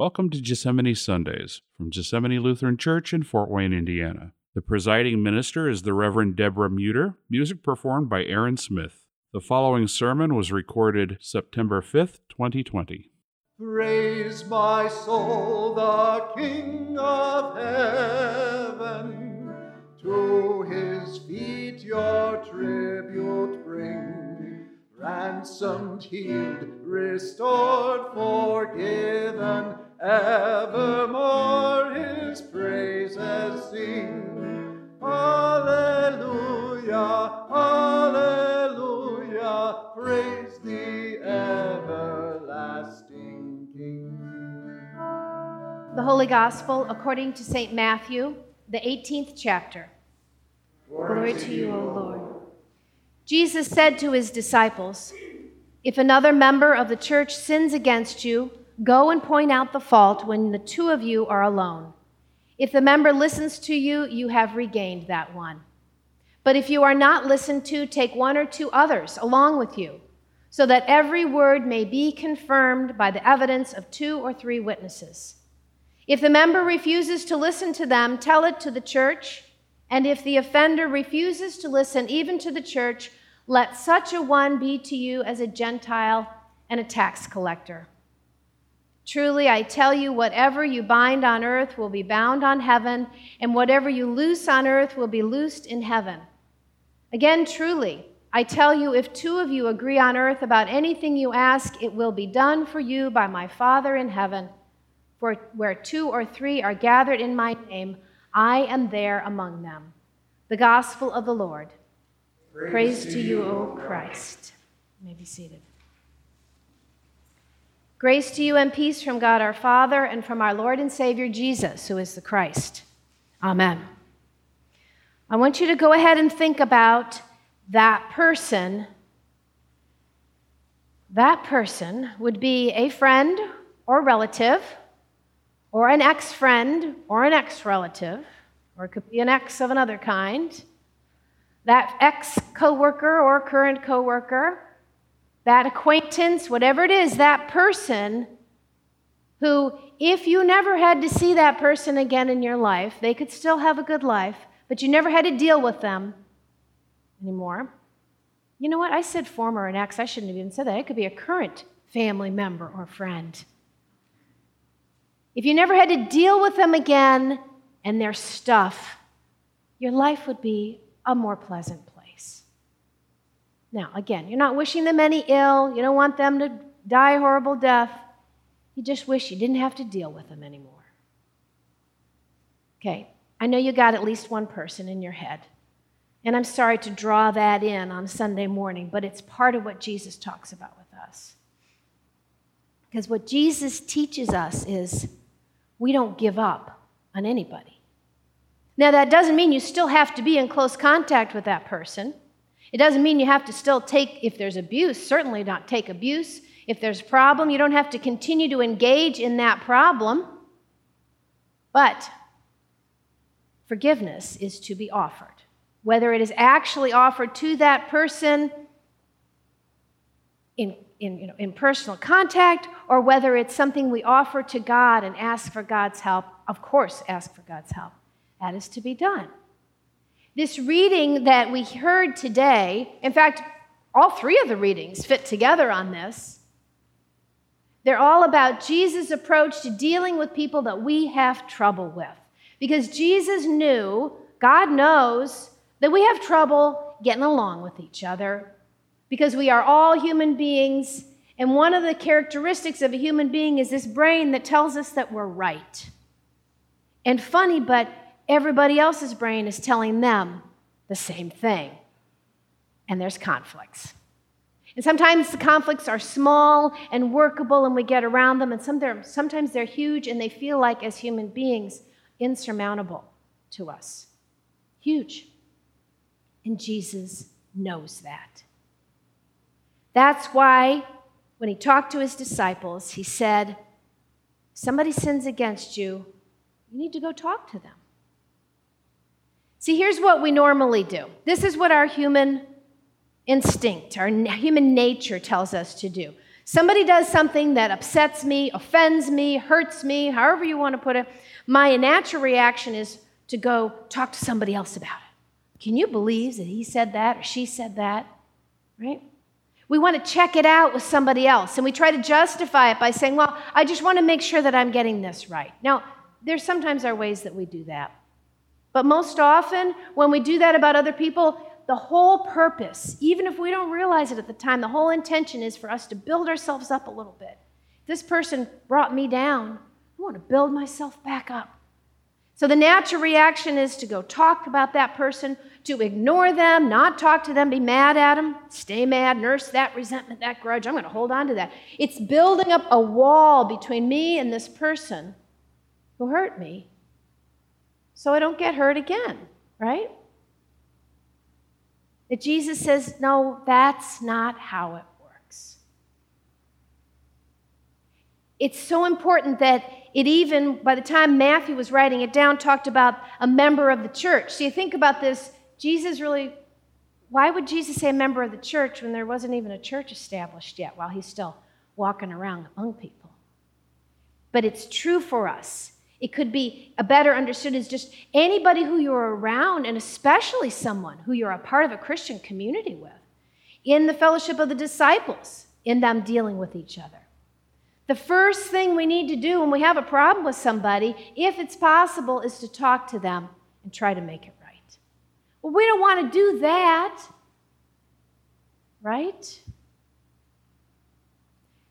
Welcome to Gethsemane Sundays from Gethsemane Lutheran Church in Fort Wayne, Indiana. The presiding minister is the Reverend Debra Meuter, music performed by Aaron Smith. The following sermon was recorded September 5th, 2020. Praise my soul, the King of heaven. To his feet your tribute bring. Ransomed, healed, restored, forgiven, evermore his praises sing. Hallelujah, hallelujah, praise the everlasting King. The Holy Gospel according to St. Matthew, the 18th chapter. Glory to you, O Lord. Jesus said to his disciples, If another member of the church sins against you, go and point out the fault when the two of you are alone. If the member listens to you, you have regained that one. But if you are not listened to, take one or two others along with you, so that every word may be confirmed by the evidence of two or three witnesses. If the member refuses to listen to them, tell it to the church. And if the offender refuses to listen even to the church, let such a one be to you as a Gentile and a tax collector. Truly, I tell you, whatever you bind on earth will be bound on heaven, and whatever you loose on earth will be loosed in heaven. Again, truly, I tell you, if two of you agree on earth about anything you ask, it will be done for you by my Father in heaven. For where two or three are gathered in my name, I am there among them. The gospel of the Lord. Praise, Praise to you, O Christ. You may be seated. Grace to you and peace from God our Father and from our Lord and Savior Jesus, who is the Christ. Amen. I want you to go ahead and think about that person. That person would be a friend or relative, or an ex friend or an ex relative, or it could be an ex of another kind. That ex coworker or current coworker, that acquaintance, whatever it is, that person who, if you never had to see that person again in your life, they could still have a good life, but you never had to deal with them anymore. You know what? I said former and ex. I shouldn't have even said that. It could be a current family member or friend. If you never had to deal with them again and their stuff, your life would be a more pleasant place. Now, again, you're not wishing them any ill. You don't want them to die a horrible death. You just wish you didn't have to deal with them anymore. Okay, I know you got at least one person in your head. And I'm sorry to draw that in on Sunday morning, but it's part of what Jesus talks about with us. Because what Jesus teaches us is we don't give up on anybody. Now, that doesn't mean you still have to be in close contact with that person. It doesn't mean you have to still take, if there's abuse, certainly not take abuse. If there's a problem, you don't have to continue to engage in that problem. But forgiveness is to be offered. Whether it is actually offered to that person in in, you know, in personal contact or whether it's something we offer to God and ask for God's help, of course, ask for God's help. That is to be done. This reading that we heard today, in fact, all three of the readings fit together on this. They're all about Jesus' approach to dealing with people that we have trouble with. Because Jesus knew, God knows, that we have trouble getting along with each other because we are all human beings. And one of the characteristics of a human being is this brain that tells us that we're right. And funny, but everybody else's brain is telling them the same thing. And there's conflicts. And sometimes the conflicts are small and workable and we get around them, and sometimes they're huge and they feel like, as human beings, insurmountable to us. Huge. And Jesus knows that. That's why when he talked to his disciples, he said, Somebody sins against you, you need to go talk to them. See, here's what we normally do this is what our human instinct, our human nature tells us to do. Somebody does something that upsets me, offends me, hurts me, however you want to put it. My natural reaction is to go talk to somebody else about it. Can you believe that he said that or she said that? Right? We want to check it out with somebody else, and we try to justify it by saying, Well, I just want to make sure that I'm getting this right. Now, there's sometimes our ways that we do that. But most often, when we do that about other people, the whole purpose, even if we don't realize it at the time, the whole intention is for us to build ourselves up a little bit. This person brought me down. I want to build myself back up. So the natural reaction is to go talk about that person, to ignore them, not talk to them, be mad at them, stay mad, nurse that resentment, that grudge. I'm going to hold on to that. It's building up a wall between me and this person who hurt me so I don't get hurt again, right? That Jesus says, no, that's not how it works. It's so important that it even, by the time Matthew was writing it down, talked about a member of the church. So you think about this, Jesus really, why would Jesus say a member of the church when there wasn't even a church established yet while he's still walking around among people? But it's true for us. It could be a better understood as just anybody who you're around, and especially someone who you're a part of a Christian community with, in the fellowship of the disciples, in them dealing with each other. The first thing we need to do when we have a problem with somebody, if it's possible, is to talk to them and try to make it right. Well, we don't want to do that, right?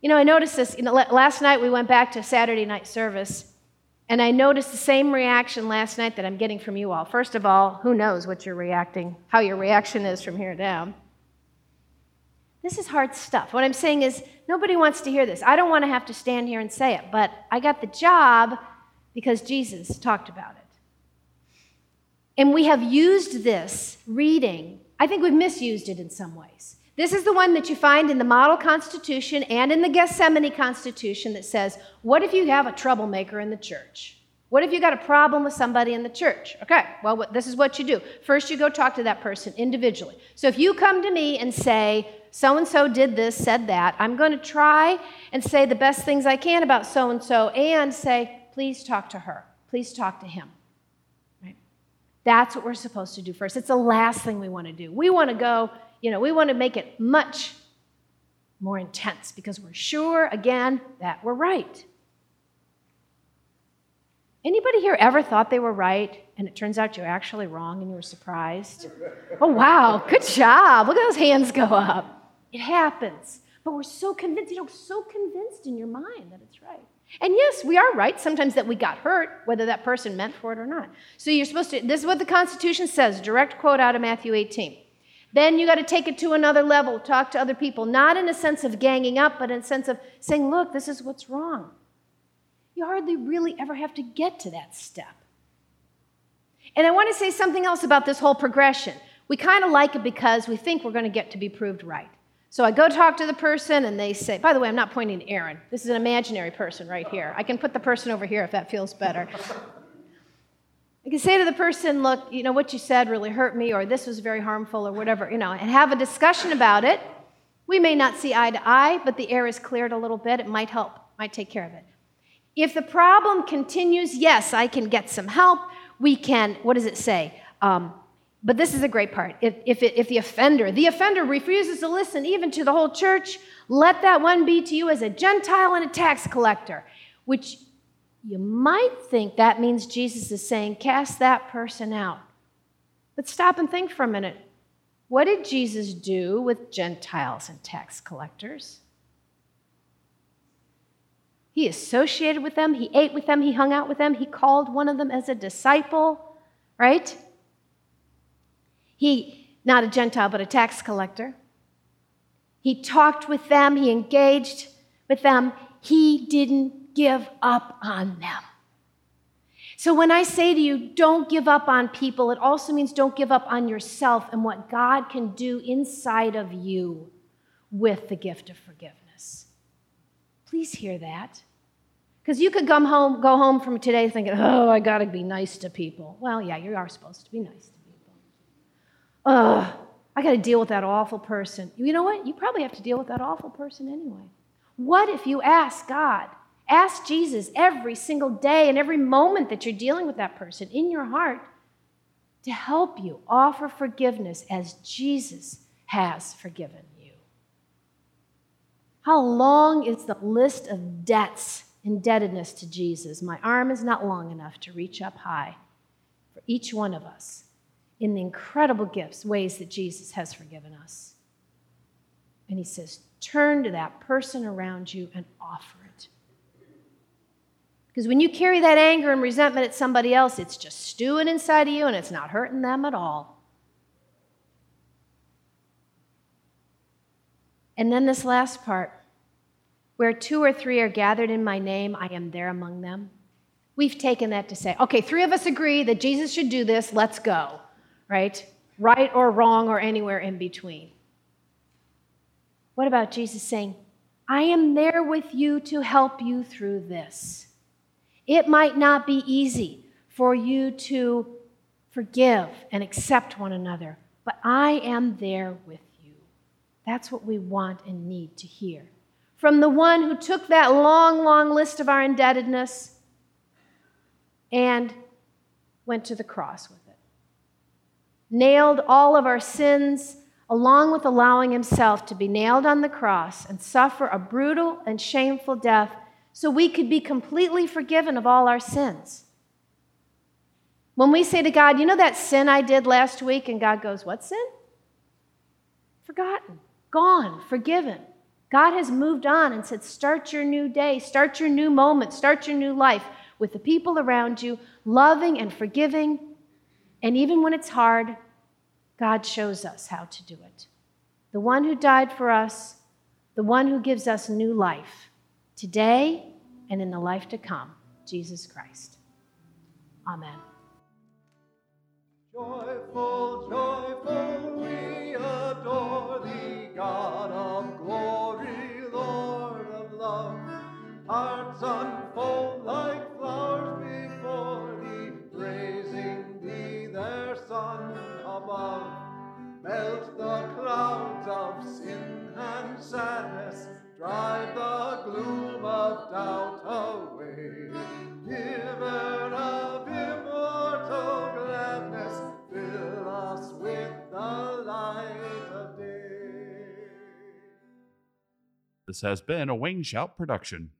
You know, I noticed this. You know, last night we went back to Saturday night service and I noticed the same reaction last night that I'm getting from you all. First of all, who knows what you're reacting, how your reaction is from here down. This is hard stuff. What I'm saying is, nobody wants to hear this. I don't want to have to stand here and say it, but I got the job because Jesus talked about it. And we have used this reading, I think we've misused it in some ways. This is the one that you find in the Model Constitution and in the Gethsemane Constitution that says, What if you have a troublemaker in the church? What if you got a problem with somebody in the church? Okay, well, this is what you do. First, you go talk to that person individually. So if you come to me and say, so and so did this, said that, I'm going to try and say the best things I can about so and so and say, please talk to her. Please talk to him. That's what we're supposed to do first. It's the last thing we want to do. We want to go you know, we want to make it much more intense because we're sure, again, that we're right. Anybody here ever thought they were right and it turns out you're actually wrong and you were surprised? Oh, wow, good job. Look at those hands go up. It happens. But we're so convinced, you know, so convinced in your mind that it's right. And yes, we are right sometimes that we got hurt, whether that person meant for it or not. So you're supposed to, this is what the Constitution says, direct quote out of Matthew 18. Then you got to take it to another level, talk to other people, not in a sense of ganging up, but in a sense of saying, look, this is what's wrong. You hardly really ever have to get to that step. And I want to say something else about this whole progression. We kind of like it because we think we're going to get to be proved right. So I go talk to the person, and they say, by the way, I'm not pointing to Aaron. This is an imaginary person right here. I can put the person over here if that feels better. I can say to the person, look, you know, what you said really hurt me, or this was very harmful, or whatever, you know, and have a discussion about it. We may not see eye to eye, but the air is cleared a little bit. It might help, might take care of it. If the problem continues, yes, I can get some help. We can, what does it say? Um, but this is a great part. If, if, if the offender, the offender refuses to listen even to the whole church, let that one be to you as a Gentile and a tax collector, which you might think that means Jesus is saying, cast that person out. But stop and think for a minute. What did Jesus do with Gentiles and tax collectors? He associated with them, he ate with them, he hung out with them, he called one of them as a disciple, right? He, not a Gentile, but a tax collector. He talked with them, he engaged with them. He didn't give up on them. So when I say to you, don't give up on people, it also means don't give up on yourself and what God can do inside of you with the gift of forgiveness. Please hear that. Because you could come home, go home from today thinking, oh, I got to be nice to people. Well, yeah, you are supposed to be nice to. Ugh, I got to deal with that awful person. You know what? You probably have to deal with that awful person anyway. What if you ask God, ask Jesus every single day and every moment that you're dealing with that person in your heart to help you offer forgiveness as Jesus has forgiven you? How long is the list of debts, indebtedness to Jesus? My arm is not long enough to reach up high for each one of us in the incredible gifts, ways that Jesus has forgiven us. And he says, turn to that person around you and offer it. Because when you carry that anger and resentment at somebody else, it's just stewing inside of you and it's not hurting them at all. And then this last part where two or three are gathered in my name, I am there among them. We've taken that to say, okay, three of us agree that Jesus should do this, let's go right? Right or wrong or anywhere in between. What about Jesus saying, I am there with you to help you through this? It might not be easy for you to forgive and accept one another, but I am there with you. That's what we want and need to hear. From the one who took that long, long list of our indebtedness and went to the cross with nailed all of our sins, along with allowing himself to be nailed on the cross and suffer a brutal and shameful death so we could be completely forgiven of all our sins. When we say to God, you know that sin I did last week, and God goes, What sin? Forgotten, gone, forgiven. God has moved on and said, Start your new day, start your new moment, start your new life with the people around you, loving and forgiving and even when it's hard, God shows us how to do it. The one who died for us, the one who gives us new life, today and in the life to come, Jesus Christ. Amen. Joyful, joyful, Melt the clouds of sin and sadness, drive the gloom of doubt away. Giver of immortal gladness, fill us with the light of day. This has been a Wing Shout production.